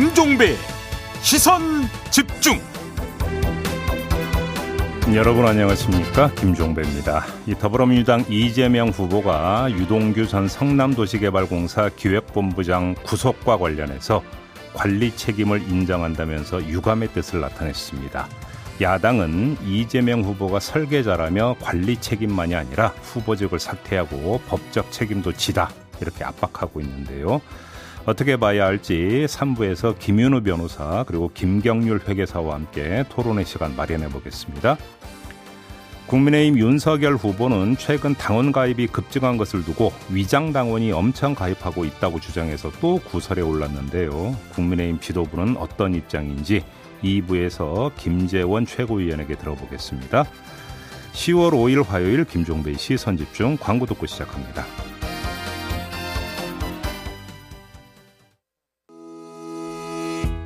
김종배 시선 집중 여러분 안녕하십니까 김종배입니다. 이 더불어민주당 이재명 후보가 유동규 전 성남도시개발공사 기획본부장 구속과 관련해서 관리 책임을 인정한다면서 유감의 뜻을 나타냈습니다. 야당은 이재명 후보가 설계자라며 관리 책임만이 아니라 후보직을 사퇴하고 법적 책임도 지다 이렇게 압박하고 있는데요. 어떻게 봐야 할지 3부에서 김윤우 변호사 그리고 김경률 회계사와 함께 토론의 시간 마련해 보겠습니다. 국민의힘 윤석열 후보는 최근 당원 가입이 급증한 것을 두고 위장 당원이 엄청 가입하고 있다고 주장해서 또 구설에 올랐는데요. 국민의힘 지도부는 어떤 입장인지 2부에서 김재원 최고위원에게 들어보겠습니다. 10월 5일 화요일 김종배 시 선집중 광고 듣고 시작합니다.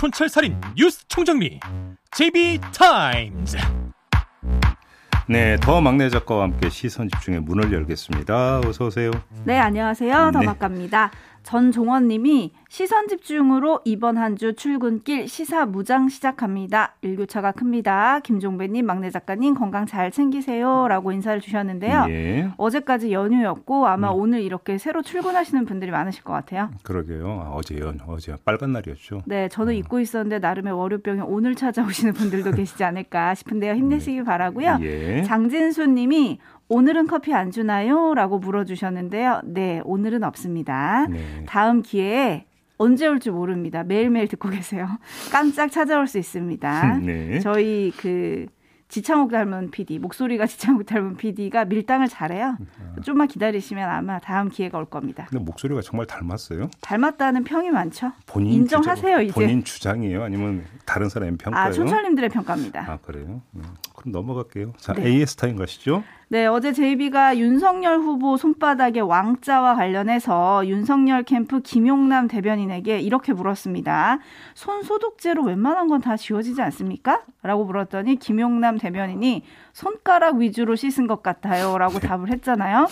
촌철살인 뉴스 총정리 JB타임즈 네, 더 막내 작가와 함께 시선 집중의 문을 열겠습니다. 어서 오세요. 네, 안녕하세요. 더 네. 막갑니다. 전종원님이 시선 집중으로 이번 한 주 출근길 시사 무장 시작합니다. 일교차가 큽니다. 김종배님, 막내 작가님 건강 잘 챙기세요라고 인사를 주셨는데요. 예, 어제까지 연휴였고 아마 음. 오늘 이렇게 새로 출근하시는 분들이 많으실 것 같아요. 그러게요. 아, 어제요, 어제 빨간 날이었죠. 네, 저는 잊고 있었는데 나름의 월요병이 오늘 찾아오시는 분들도 계시지 않을까 싶은데요. 힘내시기 바라고요. 예. 장진수님이 오늘은 커피 안 주나요? 라고 물어주셨는데요. 네, 오늘은 없습니다. 네. 다음 기회에 언제 올지 모릅니다. 매일매일 듣고 계세요. 깜짝 찾아올 수 있습니다. 네. 저희 그 지창욱 닮은 PD, 목소리가 지창욱 닮은 PD가 밀당을 잘해요. 좀만 기다리시면 아마 다음 기회가 올 겁니다. 근데 목소리가 정말 닮았어요. 닮았다는 평이 많죠? 본인 인정하세요, 주장, 이제. 본인 주장이에요? 아니면 다른 사람의 평가예요? 아, 촌철님들의 평가입니다. 아, 그래요? 음, 그럼 넘어갈게요. 자, 네. AS 타임 가시죠. 네, 어제 제이비가 윤석열 후보 손바닥의 왕자와 관련해서 윤석열 캠프 김용남 대변인에게 이렇게 물었습니다. 손 소독제로 웬만한 건 다 지워지지 않습니까? 라고 물었더니 김용남 대변인이 손가락 위주로 씻은 것 같아요. 라고 답을 했잖아요.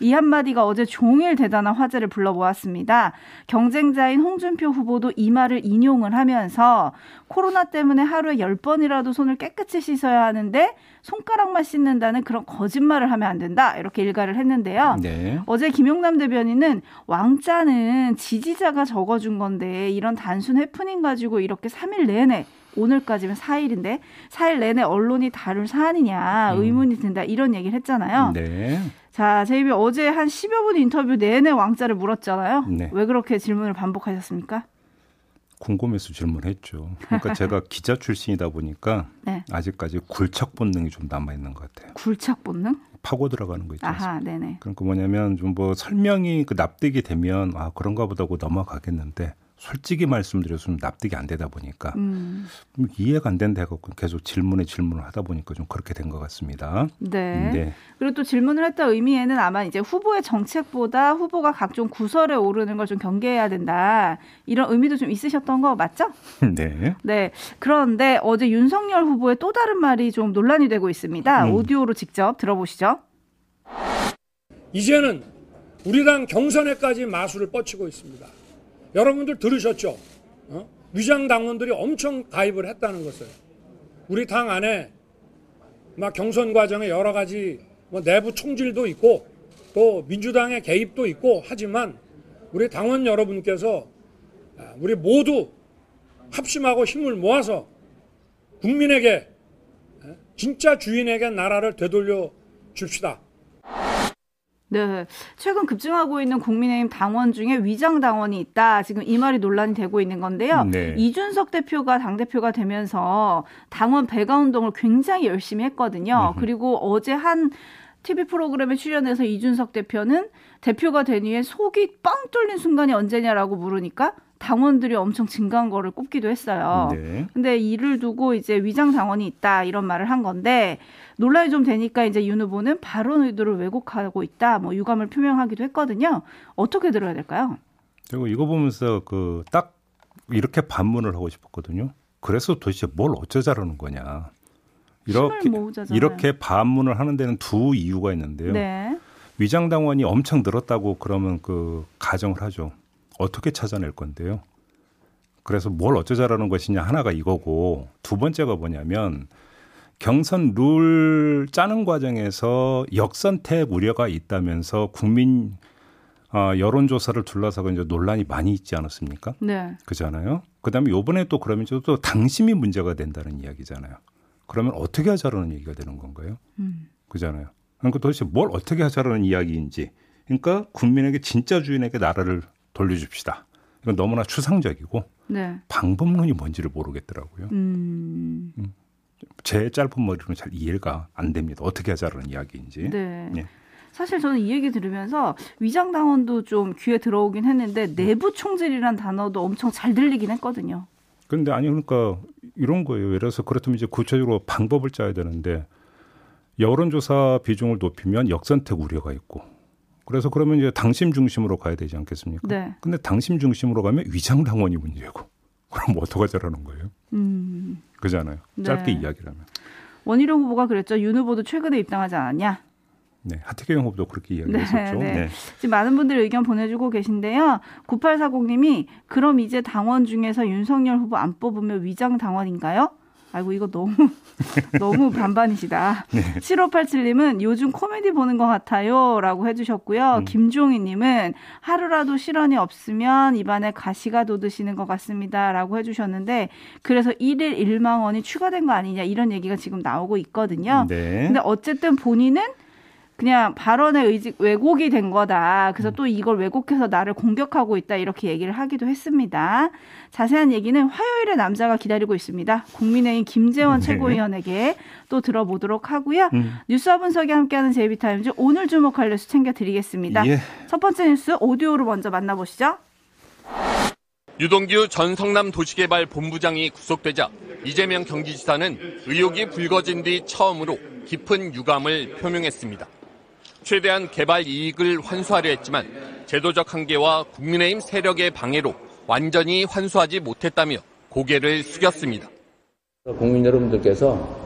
이 한마디가 어제 종일 대단한 화제를 불러 모았습니다. 경쟁자인 홍준표 후보도 이 말을 인용을 하면서 코로나 때문에 하루에 10번이라도 손을 깨끗이 씻어야 하는데 손가락만 씻는다는 그런 거짓 말을 하면 안 된다. 이렇게 일가를 했는데요. 네. 어제 김용남 대변인은 왕자는 지지자가 적어준 건데 이런 단순 해프닝 가지고 이렇게 3일 내내 오늘까지면 4일인데 4일 내내 언론이 다룰 사안이냐 음. 의문이 든다 이런 얘기를 했잖아요. 네. 자, 제이비 어제 한 10여 분 인터뷰 내내 왕자를 물었잖아요. 네. 왜 그렇게 질문을 반복하셨습니까? 궁금해서 질문했죠. 그러니까 제가 기자 출신이다 보니까 네. 아직까지 굴착 본능이 좀 남아 있는 것 같아요. 굴착 본능? 파고 들어가는 거 있죠. 아하, 네네. 그러니까 뭐냐면 좀 뭐 설명이 그 납득이 되면 아 그런가 보다 하고 넘어가겠는데 솔직히 말씀드려서 좀 납득이 안 되다 보니까 음, 좀 이해가 안 된다 해갖고 계속 질문에 질문을 하다 보니까 좀 그렇게 된 것 같습니다. 네. 네. 그리고 또 질문을 했던 의미에는 아마 이제 후보의 정책보다 후보가 각종 구설에 오르는 걸 좀 경계해야 된다. 이런 의미도 좀 있으셨던 거 맞죠? 네. 네. 그런데 어제 윤석열 후보의 또 다른 말이 좀 논란이 되고 있습니다. 음. 오디오로 직접 들어보시죠. 이제는 우리 당 경선에까지 마술을 뻗치고 있습니다. 여러분들 들으셨죠? 어? 위장 당원들이 엄청 가입을 했다는 것을. 우리 당 안에 막 경선 과정에 여러 가지 뭐 내부 총질도 있고 또 민주당의 개입도 있고 하지만 우리 당원 여러분께서 아, 우리 모두 합심하고 힘을 모아서 국민에게 에? 진짜 주인에게 나라를 되돌려 줍시다. 네. 최근 급증하고 있는 국민의힘 당원 중에 위장 당원이 있다. 지금 이 말이 논란이 되고 있는 건데요. 네. 이준석 대표가 당 대표가 되면서 당원 배가 운동을 굉장히 열심히 했거든요. 그리고 어제 한 TV 프로그램에 출연해서 이준석 대표는 대표가 된 후에 속이 뻥 뚫린 순간이 언제냐라고 물으니까 당원들이 엄청 증가한 거를 꼽기도 했어요. 네. 근데 이를 두고 이제 위장 당원이 있다 이런 말을 한 건데 논란이 좀 되니까 이제 윤 후보는 발언 의도를 왜곡하고 있다 뭐 유감을 표명하기도 했거든요. 어떻게 들어야 될까요? 그리고 이거 보면서 그 딱 이렇게 반문을 하고 싶었거든요. 그래서 도대체 뭘 어쩌자라는 거냐. 이렇게. 이렇게 반문을 하는 데는 두 이유가 있는데요. 네. 위장 당원이 엄청 늘었다고 그러면 그 가정을 하죠. 어떻게 찾아낼 건데요? 그래서 뭘 어쩌자라는 것이냐 하나가 이거고 두 번째가 뭐냐면 경선 룰 짜는 과정에서 역선택 우려가 있다면서 국민 어, 여론조사를 둘러싸고 이제 논란이 많이 있지 않았습니까? 네. 그잖아요. 그다음에 요번에 또 그러면 또 당심이 문제가 된다는 이야기잖아요. 그러면 어떻게 하자라는 얘기가 되는 건가요? 음. 그잖아요. 그러니까 도대체 뭘 어떻게 하자라는 이야기인지. 그러니까 국민에게 진짜 주인에게 나라를 돌려줍시다. 이건 너무나 추상적이고 네. 방법론이 뭔지를 모르겠더라고요. 음. 제 짧은 머리로는 잘 이해가 안 됩니다. 어떻게 하자라는 이야기인지. 네. 예. 사실 저는 이 얘기 들으면서 위장 당원도 좀 귀에 들어오긴 했는데 내부 총질이란 단어도 엄청 잘 들리긴 했거든요. 근데 아니 그러니까 이런 거예요. 예를 들어서 그렇다면 이제 구체적으로 방법을 짜야 되는데 여론조사 비중을 높이면 역선택 우려가 있고 그래서 그러면 이제 당심 중심으로 가야 되지 않겠습니까? 네. 근데 당심 중심으로 가면 위장 당원이 문제고 그럼 어떡하자라는 거예요? 음. 그잖아요. 네. 짧게 이야기라면. 원희룡 후보가 그랬죠. 윤 후보도 최근에 입당하지 않았냐. 네, 하태경 후보도 그렇게 네, 이야기했었죠. 네. 네. 지금 많은 분들이 의견 보내주고 계신데요. 9840님이 그럼 이제 당원 중에서 윤석열 후보 안 뽑으면 위장 당원인가요? 아이고 이거 너무 너무 반반이시다. 7587님은 요즘 코미디 보는 것 같아요라고 해주셨고요. 음. 김종희님은 하루라도 실언이 없으면 입안에 가시가 돋으시는 것 같습니다라고 해주셨는데 그래서 1일 1만 원이 추가된 거 아니냐 이런 얘기가 지금 나오고 있거든요. 네. 근데 어쨌든 본인은 그냥 발언의 의지 왜곡이 된 거다. 음. 그래서 또 이걸 왜곡해서 나를 공격하고 있다. 이렇게 얘기를 하기도 했습니다. 자세한 얘기는 화요일에 남자가 기다리고 있습니다. 국민의힘 김재원 네. 최고위원에게 또 들어보도록 하고요. 음. 뉴스와 분석이 함께하는 제이비타임즈 오늘 주목할 뉴스 챙겨드리겠습니다. 예. 첫 번째 뉴스 오디오로 먼저 만나보시죠. 유동규 전 성남도시개발본부장이 구속되자 이재명 경기지사는 의혹이 불거진 뒤 처음으로 깊은 유감을 표명했습니다. 최대한 개발 이익을 환수하려 했지만 제도적 한계와 국민의힘 세력의 방해로 완전히 환수하지 못했다며 고개를 숙였습니다. 국민 여러분들께서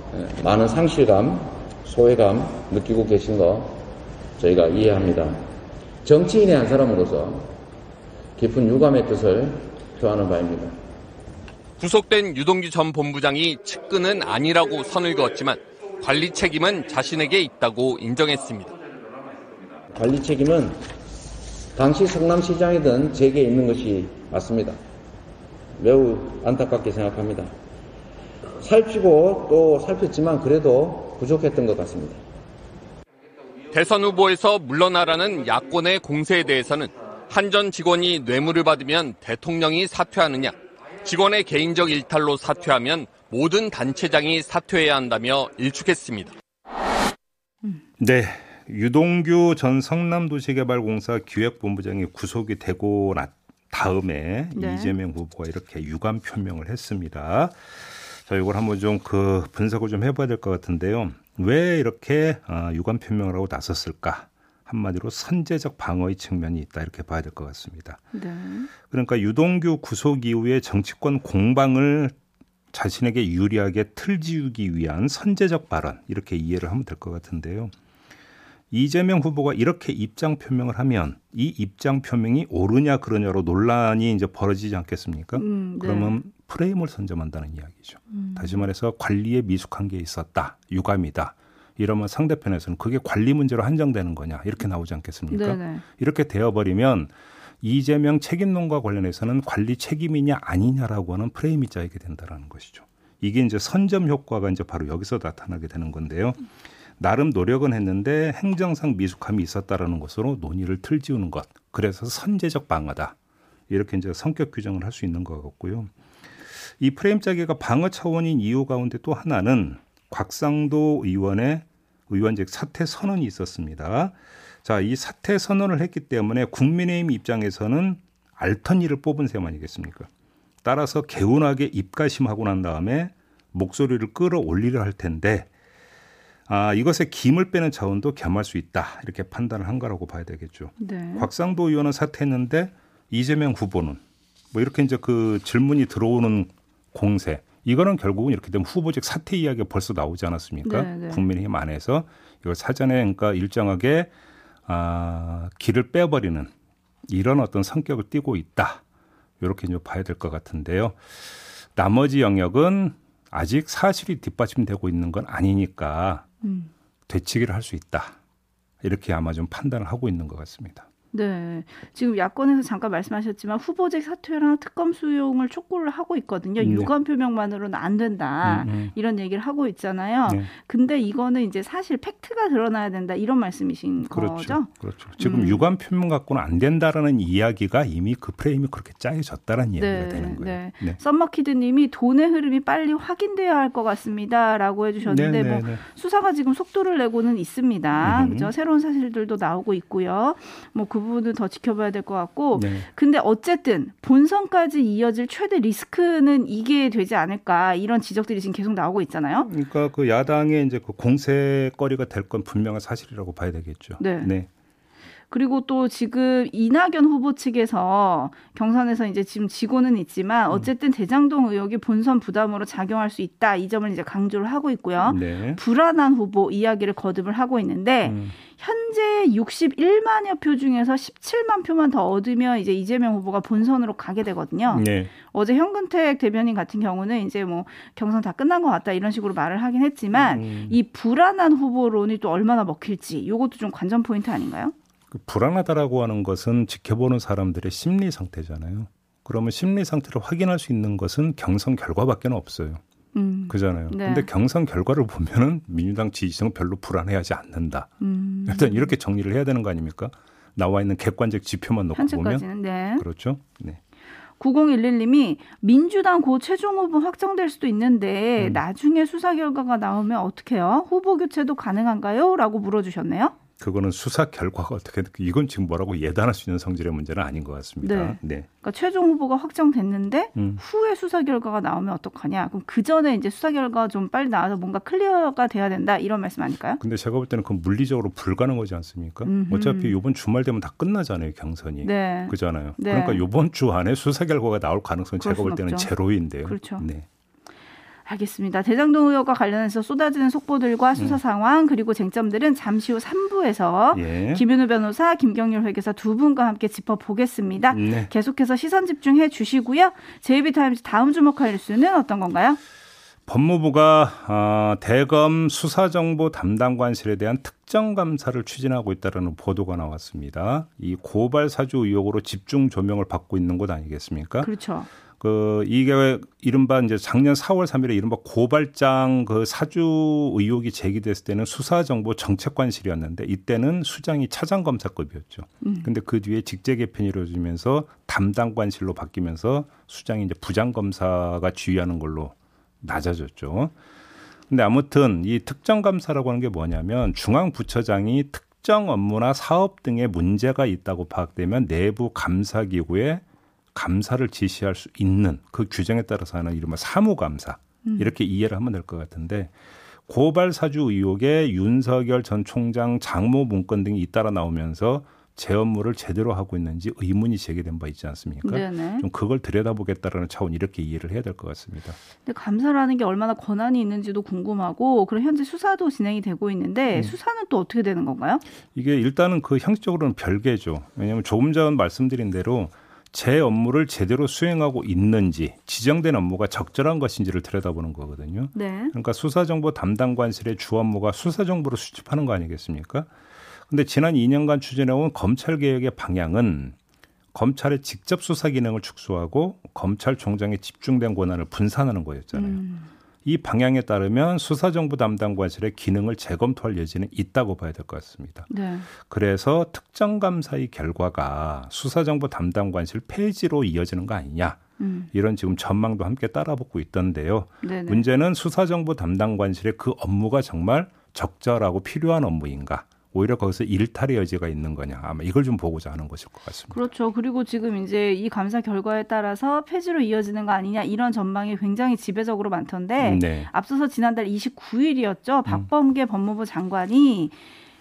많은 상실감, 소외감 느끼고 계신 거 저희가 이해합니다. 정치인의 한 사람으로서 깊은 유감의 뜻을 표하는 바입니다. 구속된 유동규 전 본부장이 측근은 아니라고 선을 그었지만 관리 책임은 자신에게 있다고 인정했습니다. 관리 책임은 당시 성남시장이든 제게 있는 것이 맞습니다. 매우 안타깝게 생각합니다. 살피고 또 살폈지만 그래도 부족했던 것 같습니다. 대선 후보에서 물러나라는 야권의 공세에 대해서는 한 전 직원이 뇌물을 받으면 대통령이 사퇴하느냐, 직원의 개인적 일탈로 사퇴하면 모든 단체장이 사퇴해야 한다며 일축했습니다. 네. 유동규 전 성남도시개발공사 기획본부장이 구속이 되고 나 다음에 네. 이재명 후보가 이렇게 유감 표명을 했습니다. 자, 이걸 한번 좀 그 분석을 좀 해봐야 될 것 같은데요. 왜 이렇게 아, 유감 표명을 하고 나섰을까? 한마디로 선제적 방어의 측면이 있다 이렇게 봐야 될 것 같습니다. 네. 그러니까 유동규 구속 이후에 정치권 공방을 자신에게 유리하게 틀지우기 위한 선제적 발언 이렇게 이해를 하면 될 것 같은데요. 이재명 후보가 이렇게 입장 표명을 하면 이 입장 표명이 옳으냐 그러냐로 논란이 이제 벌어지지 않겠습니까? 음, 네. 그러면 프레임을 선점한다는 이야기죠. 다시 말해서 관리에 미숙한 게 있었다, 유감이다. 이러면 상대편에서는 그게 관리 문제로 한정되는 거냐 이렇게 나오지 않겠습니까? 네네. 이렇게 되어버리면 이재명 책임론과 관련해서는 관리 책임이냐 아니냐라고 하는 프레임이 짜이게 된다라는 것이죠. 이게 이제 선점 효과가 이제 바로 여기서 나타나게 되는 건데요. 나름 노력은 했는데 행정상 미숙함이 있었다라는 것으로 논의를 틀지우는 것. 그래서 선제적 방어다. 이렇게 이제 성격 규정을 할 수 있는 것 같고요. 이 프레임 짜기가 방어 차원인 이유 가운데 또 하나는 곽상도 의원의 의원직 사퇴 선언이 있었습니다. 자, 이 사퇴 선언을 했기 때문에 국민의힘 입장에서는 일을 뽑은 셈 아니겠습니까? 따라서 개운하게 입가심하고 난 다음에 목소리를 끌어올리려 할 텐데 아, 이것에 김을 빼는 차원도 겸할 수 있다. 이렇게 판단을 한 거라고 봐야 되겠죠. 네. 곽상도 의원은 사퇴했는데 이재명 후보는 뭐 이렇게 이제 그 질문이 들어오는 공세 이거는 결국은 이렇게 되면 후보직 사퇴 이야기가 벌써 나오지 않았습니까? 네, 네. 국민의힘 안에서 이걸 사전에 그러니까 일정하게 아, 길을 빼버리는 이런 어떤 성격을 띠고 있다. 이렇게 이제 봐야 될 것 같은데요. 나머지 영역은 아직 사실이 뒷받침되고 있는 건 아니니까 음. 되치기를 할 수 있다. 이렇게 아마 좀 판단을 하고 있는 것 같습니다. 네. 지금 야권에서 잠깐 말씀하셨지만 후보직 사퇴랑 특검 수용을 촉구를 하고 있거든요. 네. 유감 표명만으로는 안 된다. 음, 음. 이런 얘기를 하고 있잖아요. 네. 근데 이거는 이제 사실 팩트가 드러나야 된다. 이런 말씀이신 그렇죠. 거죠? 그렇죠. 지금 음. 유감 표명 갖고는 안 된다라는 이야기가 이미 그 프레임이 그렇게 짜여졌다는 이야기가 네, 되는 거예요. 네. 네. 썸머키드 님이 돈의 흐름이 빨리 확인돼야 할 것 같습니다라고 해 주셨는데 네, 뭐 네, 네. 수사가 지금 속도를 내고는 있습니다. 음. 그죠? 새로운 사실들도 나오고 있고요. 뭐그 부분은 더 지켜봐야 될 것 같고. 네. 근데 어쨌든 본선까지 이어질 최대 리스크는 이게 되지 않을까 이런 지적들이 지금 계속 나오고 있잖아요. 그러니까 그 야당의 이제 그 공세거리가 될 건 분명한 사실이라고 봐야 되겠죠. 네. 그리고 또 지금 이낙연 후보 측에서 경선에서 이제 지금 지고는 있지만 어쨌든 대장동 의혹이 본선 부담으로 작용할 수 있다 이 점을 이제 강조를 하고 있고요. 네. 불안한 후보 이야기를 거듭을 하고 있는데 음. 현재 61만여 표 중에서 17만 표만 더 얻으면 이제 이재명 후보가 본선으로 가게 되거든요. 네. 어제 현근택 대변인 같은 경우는 이제 뭐 경선 다 끝난 것 같다 이런 식으로 말을 하긴 했지만 음. 이 불안한 후보론이 또 얼마나 먹힐지 이것도 좀 관전 포인트 아닌가요? 그 불안하다라고 하는 것은 지켜보는 사람들의 심리 상태잖아요. 그러면 심리 상태를 확인할 수 있는 것은 경선 결과밖에 없어요. 음. 그잖아요. 네. 근데 경선 결과를 보면은 민주당 지지층은 별로 불안해하지 않는다. 음. 일단 이렇게 정리를 해야 되는 거 아닙니까? 나와 있는 객관적 지표만 놓고 보면 네. 그렇죠. 네. 9011님이 민주당 고 최종 후보 확정될 수도 있는데 음. 나중에 수사 결과가 나오면 어떡해요? 후보 교체도 가능한가요? 라고 물어주셨네요. 그거는 수사 결과가 어떻게 이건 지금 뭐라고 예단할 수 있는 성질의 문제는 아닌 것 같습니다. 네. 네. 그러니까 최종 후보가 확정됐는데 음. 후에 수사 결과가 나오면 어떡하냐? 그럼 그 전에 이제 수사 결과가 좀 빨리 나와서 뭔가 clear가 돼야 된다 이런 말씀 아닐까요? 근데 제가 볼 때는 그건 물리적으로 불가능하지 않습니까? 음흠. 어차피 이번 주말 되면 다 끝나잖아요, 경선이. 네. 그잖아요. 네. 그러니까 이번 주 안에 수사 결과가 나올 가능성은 그럴 제가 볼순 때는 없죠. 제로인데요. 그렇죠. 네. 알겠습니다. 대장동 의혹과 관련해서 쏟아지는 속보들과 수사 상황 그리고 쟁점들은 잠시 후 3부에서 예. 김윤우 변호사, 김경률 회계사 두 분과 함께 짚어보겠습니다. 네. 계속해서 시선 집중해 주시고요. 제이비타임즈 다음 주목할 뉴스는 어떤 건가요? 법무부가 어, 대검 수사정보 담당관실에 대한 특정 감사를 추진하고 있다는 보도가 나왔습니다. 이 고발 사주 의혹으로 집중 조명을 받고 있는 곳 아니겠습니까? 그렇죠. 그 이게 이른바 이제 작년 4월 3일에 이른바 고발장 그 사주 의혹이 제기됐을 때는 수사정보 정책관실이었는데 이때는 수장이 차장검사급이었죠. 음. 근데 그 뒤에 직제 개편이 이루어지면서 담당관실로 바뀌면서 수장이 이제 부장검사가 지휘하는 걸로 낮아졌죠. 근데 아무튼 이 특정 감사라고 하는 게 뭐냐면 중앙 부처장이 특정 업무나 사업 등에 문제가 있다고 파악되면 내부 감사 기구에 감사를 지시할 수 있는 그 규정에 따라서 하는 이른바 사무감사 이렇게 이해를 하면 될 것 같은데 고발 사주 의혹에 윤석열 전 총장 장모 문건 등이 잇따라 나오면서 제 업무를 제대로 하고 있는지 의문이 제기된 바 있지 않습니까? 네네. 좀 그걸 들여다보겠다라는 차원 이렇게 이해를 해야 될 것 같습니다. 근데 감사라는 게 얼마나 권한이 있는지도 궁금하고 그럼 현재 수사도 진행이 되고 있는데 음. 수사는 또 어떻게 되는 건가요? 이게 일단은 그 형식적으로는 별개죠. 왜냐하면 조금 전 말씀드린 대로 제 업무를 제대로 수행하고 있는지 지정된 업무가 적절한 것인지를 들여다보는 거거든요. 네. 그러니까 수사정보 담당관실의 주 업무가 수사정보를 수집하는 거 아니겠습니까? 근데 지난 2년간 추진해온 검찰 개혁의 방향은 검찰의 직접 수사 기능을 축소하고 검찰총장의 집중된 권한을 분산하는 거였잖아요. 음. 이 방향에 따르면 수사정보 담당관실의 기능을 재검토할 여지는 있다고 봐야 될 것 같습니다. 네. 그래서 특정 감사의 결과가 수사정보 담당관실 폐지로 이어지는 거 아니냐 음. 이런 지금 전망도 함께 따라붙고 있던데요. 네네. 문제는 수사정보 담당관실의 그 업무가 정말 적절하고 필요한 업무인가 오히려 거기서 일탈의 여지가 있는 거냐 아마 이걸 좀 보고자 하는 것일 것 같습니다. 그렇죠. 그리고 지금 이제 이 감사 결과에 따라서 폐지로 이어지는 거 아니냐 이런 전망이 굉장히 지배적으로 많던데 네. 앞서서 지난달 29일이었죠. 박범계 법무부 장관이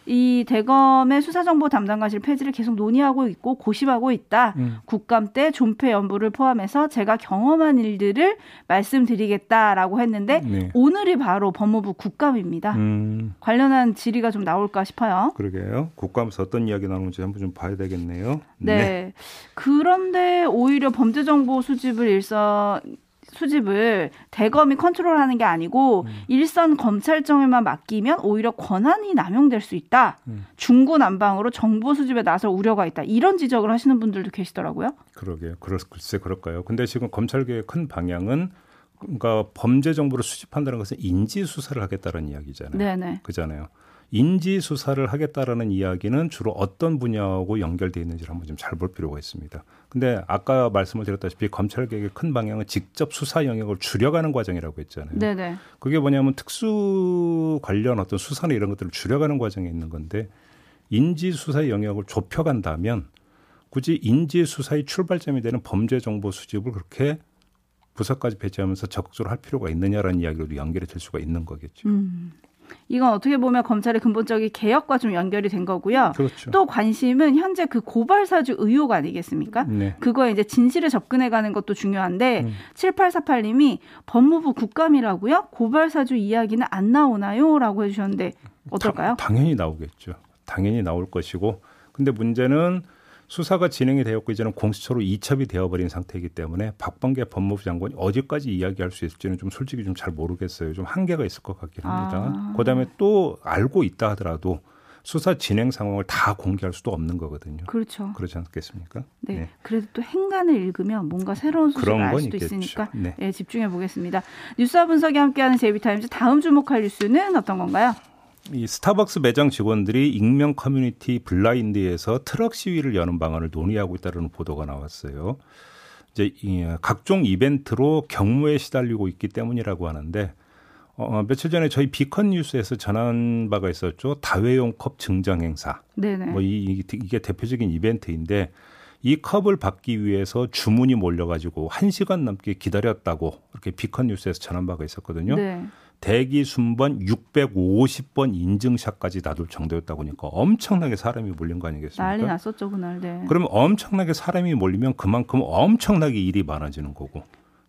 이 대검의 수사정보 담당관실 폐지를 계속 논의하고 있고 고심하고 있다. 음. 국감 때 존폐 연부를 포함해서 제가 경험한 일들을 말씀드리겠다라고 했는데 네. 오늘이 바로 법무부 국감입니다. 음, 관련한 질의가 좀 나올까 싶어요. 그러게요. 국감에서 어떤 이야기 나오는지 한번 좀 봐야 되겠네요. 네. 그런데 오히려 범죄 정보 수집을 일선 수집을 대검이 컨트롤하는 게 아니고 일선 검찰청에만 맡기면 오히려 권한이 남용될 수 있다. 음. 중구난방으로 정보 수집에 나설 우려가 있다. 이런 지적을 하시는 분들도 계시더라고요. 그러게요. 그럴, 글쎄 그럴까요? 근데 지금 검찰계의 큰 방향은 그러니까 범죄 정보를 수집한다는 것은 인지 수사를 하겠다는 이야기잖아요. 네네. 그잖아요. 인지 수사를 하겠다라는 이야기는 주로 어떤 분야하고 연결돼 있는지를 한번 좀 잘 볼 필요가 있습니다. 근데 아까 말씀을 드렸다시피 검찰 개혁의 큰 방향은 직접 수사 영역을 줄여가는 과정이라고 했잖아요. 네네. 그게 뭐냐면 특수 관련 어떤 수사나 이런 것들을 줄여가는 과정에 있는 건데 인지 수사의 영역을 좁혀간다면 굳이 인지 수사의 출발점이 되는 범죄 정보 수집을 그렇게 부서까지 배치하면서 적극적으로 할 필요가 있느냐라는 이야기로도 연결이 될 수가 있는 거겠죠. 음. 이건 어떻게 보면 검찰의 근본적인 개혁과 좀 연결이 된 거고요. 그렇죠. 또 관심은 현재 그 고발 사주 의혹 아니겠습니까? 네. 그거에 이제 진실에 접근해 가는 것도 중요한데 음. 7848님이 법무부 국감이라고요? 고발 사주 이야기는 안 나오나요? 라고 해 주셨는데 어떨까요? 당, 당연히 나오겠죠. 당연히 나올 것이고. 근데 문제는 수사가 진행이 되었고 이제는 공수처로 이첩이 되어버린 상태이기 때문에 박범계 법무부 장관이 어디까지 이야기할 수 있을지는 좀 솔직히 좀 잘 모르겠어요. 좀 한계가 있을 것 같긴 합니다. 아. 그다음에 또 알고 있다 하더라도 수사 진행 상황을 다 공개할 수도 없는 거거든요. 그렇죠. 그렇지 않겠습니까? 네. 그래도 또 행간을 읽으면 뭔가 새로운 소식을 알건 수도 있겠죠. 있으니까 네. 네, 집중해 보겠습니다. 뉴스와 분석이 함께하는 JB TIMES 다음 주목할 뉴스는 어떤 건가요? 이 스타벅스 매장 직원들이 익명 커뮤니티 블라인드에서 트럭 시위를 여는 방안을 논의하고 있다는 보도가 나왔어요. 이제 이 각종 이벤트로 격무에 시달리고 있기 때문이라고 하는데 어, 며칠 전에 저희 비컨 뉴스에서 전한 바가 있었죠. 다회용 컵 증정 행사. 네네. 뭐 이, 이- 이게 대표적인 이벤트인데 이 컵을 받기 위해서 주문이 몰려가지고 한 시간 넘게 기다렸다고 이렇게 비컨 뉴스에서 전한 바가 있었거든요. 네. 대기 순번 650번 인증샷까지 놔둘 정도였다고 하니까 엄청나게 사람이 몰린 거 아니겠습니까? 난리 났었죠 그날. 네. 그러면 엄청나게 사람이 몰리면 그만큼 엄청나게 일이 많아지는 거고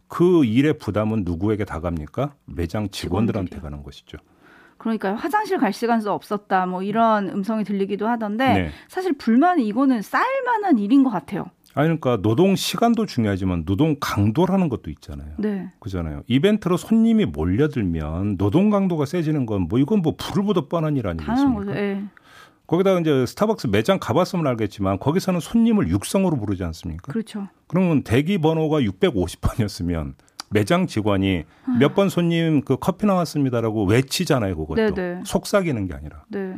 그 일의 부담은 누구에게 다 갑니까? 매장 직원들한테 직원들이요. 가는 것이죠. 그러니까 화장실 갈 시간도 없었다 뭐 이런 음성이 들리기도 하던데 네. 사실 불만은 이거는 쌓일만한 일인 것 같아요. 아니 그러니까 노동 시간도 중요하지만 노동 강도라는 것도 있잖아요. 네. 그잖아요. 이벤트로 손님이 몰려들면 노동 강도가 세지는 건 뭐 이건 뭐 불을 보듯 뻔한 일 아니겠습니까? 예. 거기다가 이제 스타벅스 매장 가봤으면 알겠지만 거기서는 손님을 육성으로 부르지 않습니까? 그렇죠. 그러면 대기 번호가 650번이었으면 매장 직원이 몇번 손님 그 커피 나왔습니다라고 외치잖아요, 그것도. 네네. 속삭이는 게 아니라. 네.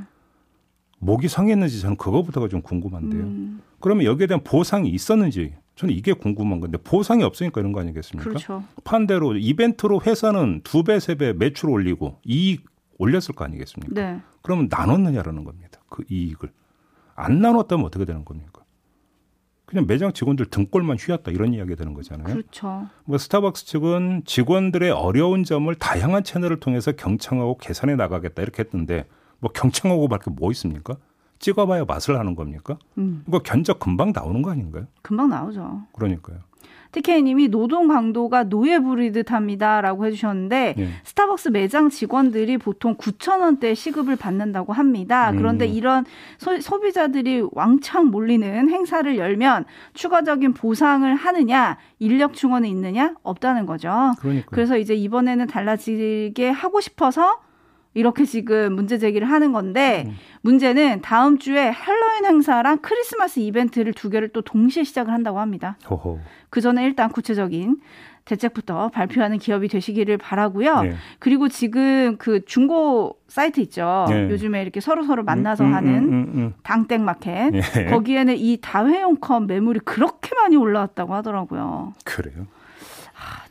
목이 상했는지 저는 그거부터가 좀 궁금한데요. 음, 그러면 여기에 대한 보상이 있었는지 저는 이게 궁금한 건데 보상이 없으니까 이런 거 아니겠습니까? 그렇죠. 반대로 이벤트로 회사는 두 배, 세 배 매출 올리고 이익 올렸을 거 아니겠습니까? 네. 그러면 나눴느냐라는 겁니다. 그 이익을. 안 나눴다면 어떻게 되는 겁니까? 그냥 매장 직원들 등골만 휘었다 이런 이야기가 되는 거잖아요. 그렇죠. 뭐 스타벅스 측은 직원들의 어려운 점을 다양한 채널을 통해서 경청하고 개선해 나가겠다 이렇게 했는데 뭐 경청하고 밖에 뭐 있습니까? 찍어봐야 맛을 하는 겁니까? 음, 이거 견적 금방 나오는 거 아닌가요? 금방 나오죠. 그러니까요. TK님이 노동 강도가 노예 부리듯 합니다라고 해주셨는데 예. 스타벅스 매장 직원들이 보통 9천 원대 시급을 받는다고 합니다. 그런데 음. 이런 소, 비자들이 왕창 몰리는 행사를 열면 추가적인 보상을 하느냐, 인력 충원이 있느냐 없다는 거죠. 그러니까. 그래서 이제 이번에는 달라지게 하고 싶어서 이렇게 지금 문제 제기를 하는 건데 음. 문제는 다음 주에 할로윈 행사랑 크리스마스 이벤트를 두 개를 또 동시에 시작을 한다고 합니다. 그 전에 일단 구체적인 대책부터 발표하는 기업이 되시기를 바라고요. 네. 그리고 지금 그 중고 사이트 있죠. 네. 요즘에 이렇게 서로 서로 만나서 음, 음, 하는 음, 음, 당땡 마켓. 음. 예. 거기에는 이 다회용 컵 매물이 그렇게 많이 올라왔다고 하더라고요. 그래요.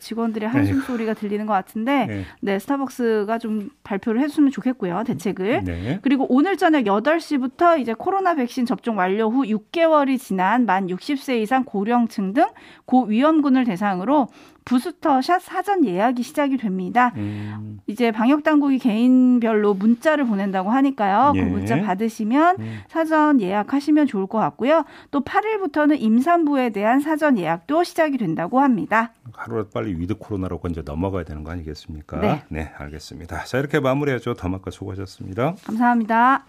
직원들의 한숨 소리가 들리는 것 같은데 네. 네, 스타벅스가 좀 발표를 했으면 좋겠고요. 대책을. 네. 그리고 오늘 저녁 8시부터 이제 코로나 백신 접종 완료 후 6개월이 지난 만 60세 이상 고령층 등 고위험군을 대상으로 부스터샷 사전 예약이 시작이 됩니다. 음, 이제 방역 당국이 개인별로 문자를 보낸다고 하니까요. 예. 그 문자 받으시면 음. 사전 예약하시면 좋을 것 같고요. 또 8일부터는 임산부에 대한 사전 예약도 시작이 된다고 합니다. 하루라도 빨리 with 코로나로 이제 넘어가야 되는 거 아니겠습니까? 네. 알겠습니다. 자, 이렇게 마무리하죠. 더마카 수고하셨습니다. 감사합니다.